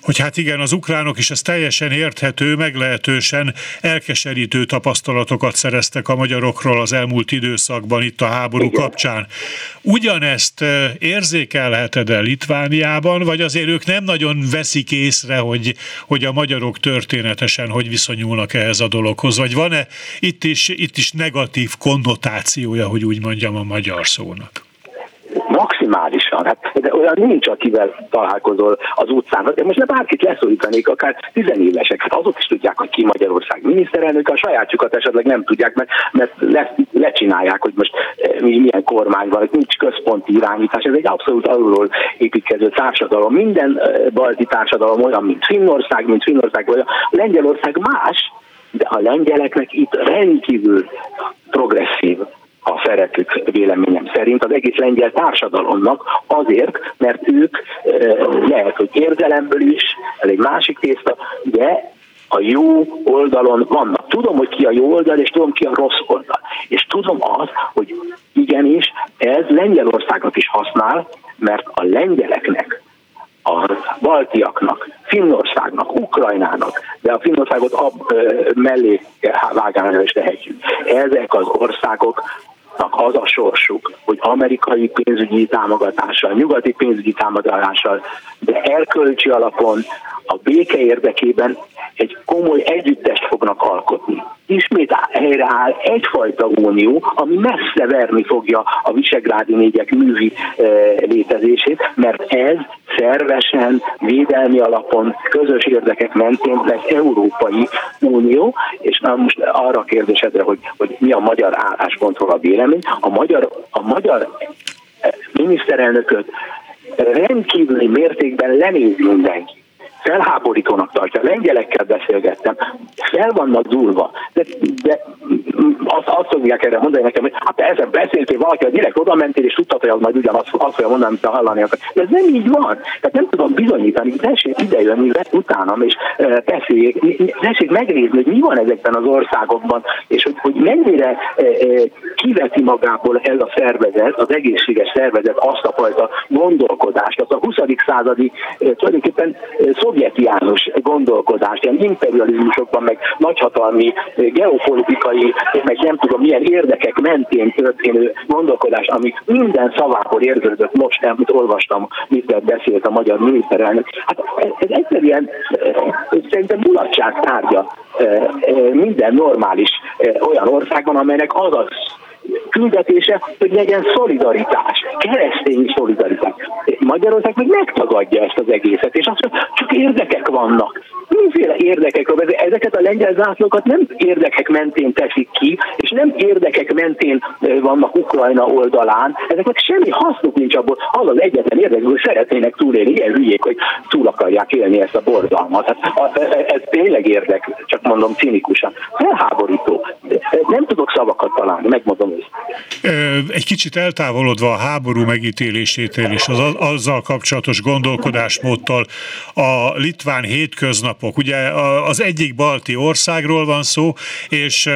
hogy hát igen, az ukránok is ez teljesen érthető, meglehetősen elkeserítő tapasztalatokat szereztek a magyarokról az elmúlt időszakban itt a háború igen. kapcsán. Ugyanezt eh, érzékelheted el Litvániában, vagy azért ők nem nagyon veszik észre, hogy, hogy a magyarok történetesen hogy viszonyulnak ehhez a dologhoz, vagy van-e itt is, itt is negatív konnotációja, hogy úgy mondjam a magyar szónak? maximálisan. Hát, de olyan nincs, akivel találkozol az utcán. De most ne bárkit leszólítanék, akár tizenévesek. Hát azok is tudják, hogy ki Magyarország miniszterelnök, a sajátjukat esetleg nem tudják, mert, mert le, lecsinálják, hogy most eh, mi, milyen kormány van, nincs központi irányítás. Ez egy abszolút alulról építkező társadalom. Minden eh, balti társadalom olyan, mint Finnország, mint Finnország, vagy Lengyelország más, de a lengyeleknek itt rendkívül progresszív a szerepük véleményem szerint az egész lengyel társadalomnak azért, mert ők lehet, hogy érzelemből is, ez egy másik tészta, de a jó oldalon vannak. Tudom, hogy ki a jó oldal, és tudom, ki a rossz oldal. És tudom azt, hogy igenis, ez Lengyelországnak is használ, mert a lengyeleknek a baltiaknak, Finnországnak, Ukrajnának, de a Finnországot ab, mellé vágányra is tehetjük. Ezek az országok az a sorsuk, hogy amerikai pénzügyi támogatással, nyugati pénzügyi támogatással, de elkölcsi alapon a béke érdekében egy komoly együttest fognak alkotni. Ismét helyreáll egyfajta unió, ami messze verni fogja a visegrádi négyek művi e, létezését, mert ez szervesen, védelmi alapon, közös érdekek mentén lesz Európai Unió, és na most arra a kérdésedre, hogy, hogy mi a magyar álláspontról a vélemény, a magyar, a magyar e, miniszterelnököt rendkívüli mértékben lenéz mindenki felháborítónak tartja. Lengyelekkel beszélgettem, fel vannak durva, de, de azt, azt fogják erre mondani nekem, hogy hát ezzel beszéltél valaki, hogy direkt oda mentél, és tudtad, hogy az majd ugyanazt azt fogja mondani, amit hallani akar. De ez nem így van. Tehát nem tudom bizonyítani, tessék idejönni utánam, és beszéljék, tessék megnézni, hogy mi van ezekben az országokban, és hogy, hogy mennyire kiveti magából ez a szervezet, az egészséges szervezet azt a fajta gondolkodást, az a 20. századi tulajdonképpen szovjetiánus gondolkodást, ilyen imperializmusokban, meg nagyhatalmi geopolitikai, meg nem tudom milyen érdekek mentén történő gondolkodás, amit minden szavából érződött most, amit olvastam, mit beszélt a magyar miniszterelnök. Hát ez egyszerűen szerintem mulatság tárgya minden normális olyan országban, amelynek az az küldetése, hogy legyen szolidaritás, keresztény szolidaritás. Magyarország meg megtagadja ezt az egészet, és azt mondja, csak érdekek vannak. Miféle érdekek? Ezeket a lengyel zászlókat nem érdekek mentén teszik ki, és nem érdekek mentén vannak Ukrajna oldalán. Ezeknek semmi hasznuk nincs abból. Az az egyetlen érdek, hogy szeretnének túlélni. Ilyen hülyék, hogy túl akarják élni ezt a borzalmat. Hát, ez tényleg érdek, csak mondom cinikusan. Felháborító. Nem tudok szavakat találni, megmondom egy kicsit eltávolodva a háború megítélésétől és az, azzal kapcsolatos gondolkodásmódtól a litván hétköznapok, ugye az egyik balti országról van szó, és,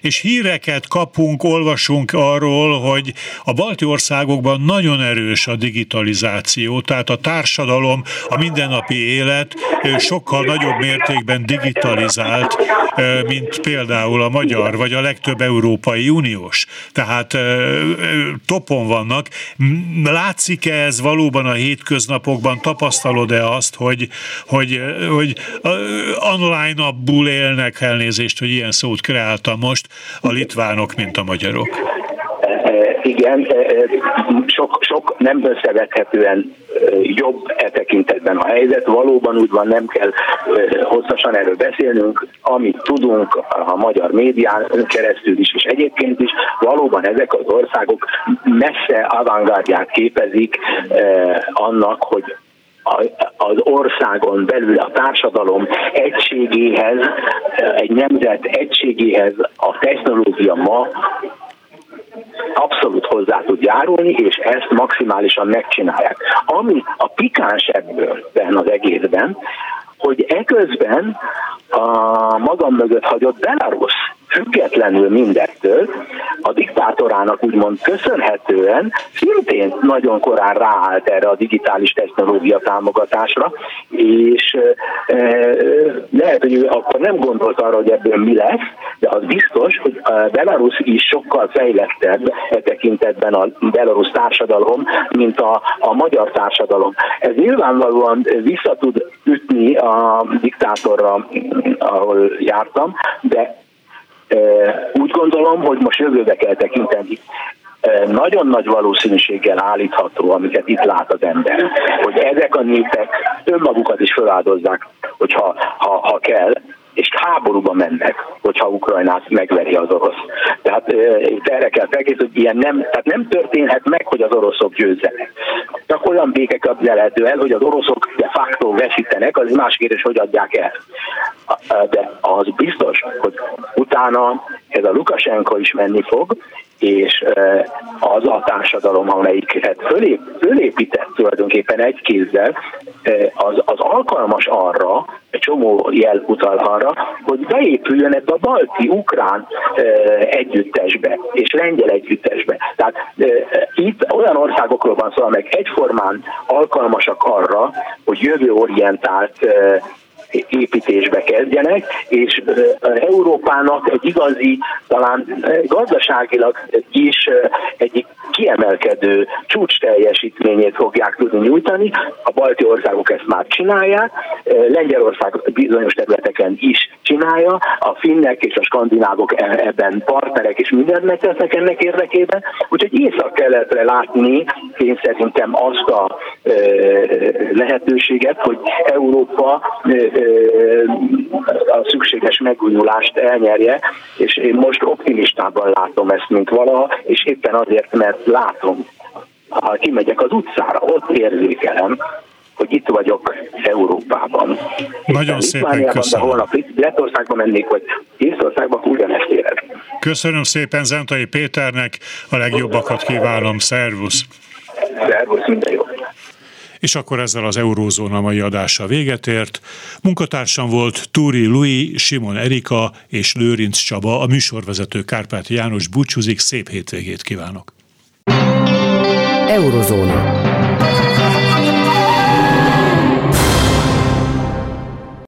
és híreket kapunk, olvasunk arról, hogy a balti országokban nagyon erős a digitalizáció, tehát a társadalom, a mindennapi élet sokkal nagyobb mértékben digitalizált, mint például a magyar, vagy a legtöbb Európai Uniós. Tehát topon vannak. Látszik-e ez valóban a hétköznapokban? Tapasztalod-e azt, hogy, hogy, hogy online-abbul élnek elnézést, hogy ilyen szót kreáltam most a litvánok, mint a magyarok? Igen, sok, sok nem összevethetően jobb e tekintetben a helyzet. Valóban úgy van, nem kell hosszasan erről beszélnünk, amit tudunk a magyar médián keresztül is, és egyébként is, valóban ezek az országok messze avantgárdját képezik annak, hogy az országon belül a társadalom egységéhez, egy nemzet egységéhez a technológia ma abszolút hozzá tud járulni, és ezt maximálisan megcsinálják. Ami a pikáns ebből az egészben, hogy eközben a magam mögött hagyott Belarus függetlenül mindettől, a diktátorának úgymond köszönhetően szintén nagyon korán ráállt erre a digitális technológia támogatásra, és e, lehet, hogy ő akkor nem gondolt arra, hogy ebből mi lesz, de az biztos, hogy Belarus is sokkal fejlettebb e tekintetben a Belarus társadalom, mint a, a magyar társadalom. Ez nyilvánvalóan vissza tud ütni a diktátorra, ahol jártam, de úgy gondolom, hogy most jövőbe kell tekinteni. Nagyon nagy valószínűséggel állítható, amiket itt lát az ember, hogy ezek a népek önmagukat is feláldozzák, hogyha ha, ha kell, és háborúba mennek, hogyha Ukrajnát megveri az orosz. Tehát itt erre kell felkészülni, hogy ilyen nem, tehát nem történhet meg, hogy az oroszok győzzenek. Csak olyan béke kapcsolható el, hogy az oroszok de facto veszítenek, az más kérdés, hogy adják el. De az biztos, hogy utána ez a Lukasenko is menni fog, és az a társadalom, amelyiket fölép, fölépített tulajdonképpen egy kézzel, az, az alkalmas arra, csomó jel utal arra, hogy beépüljön ebbe a balti-ukrán együttesbe, és lengyel együttesbe. Tehát itt olyan országokról van szó, amelyek egyformán alkalmasak arra, hogy jövőorientált építésbe kezdjenek, és Európának egy igazi, talán gazdaságilag is egyik kiemelkedő csúcs teljesítményét fogják tudni nyújtani. A balti országok ezt már csinálják, Lengyelország bizonyos területeken is csinálja, a finnek és a skandinávok e- ebben partnerek és mindent megtesznek ennek érdekében, úgyhogy észak-keletre látni én szerintem azt a lehetőséget, hogy Európa a szükséges megújulást elnyerje, és én most optimistában látom ezt, mint valaha, és éppen azért, mert látom, ha kimegyek az utcára, ott érzékelem, hogy itt vagyok Európában. Nagyon szépen köszönöm. De holnap Lettországba mennék, vagy Észországba, ugyanezt érez. Köszönöm szépen Zentai Péternek, a legjobbakat kívánom, szervusz! Szervusz, minden jó! És akkor ezzel az Eurózóna mai adása véget ért. Munkatársam volt Túri Lui, Simon Erika és Lőrinc Csaba, a műsorvezető Kárpát János búcsúzik, szép hétvégét kívánok! Eurozóna.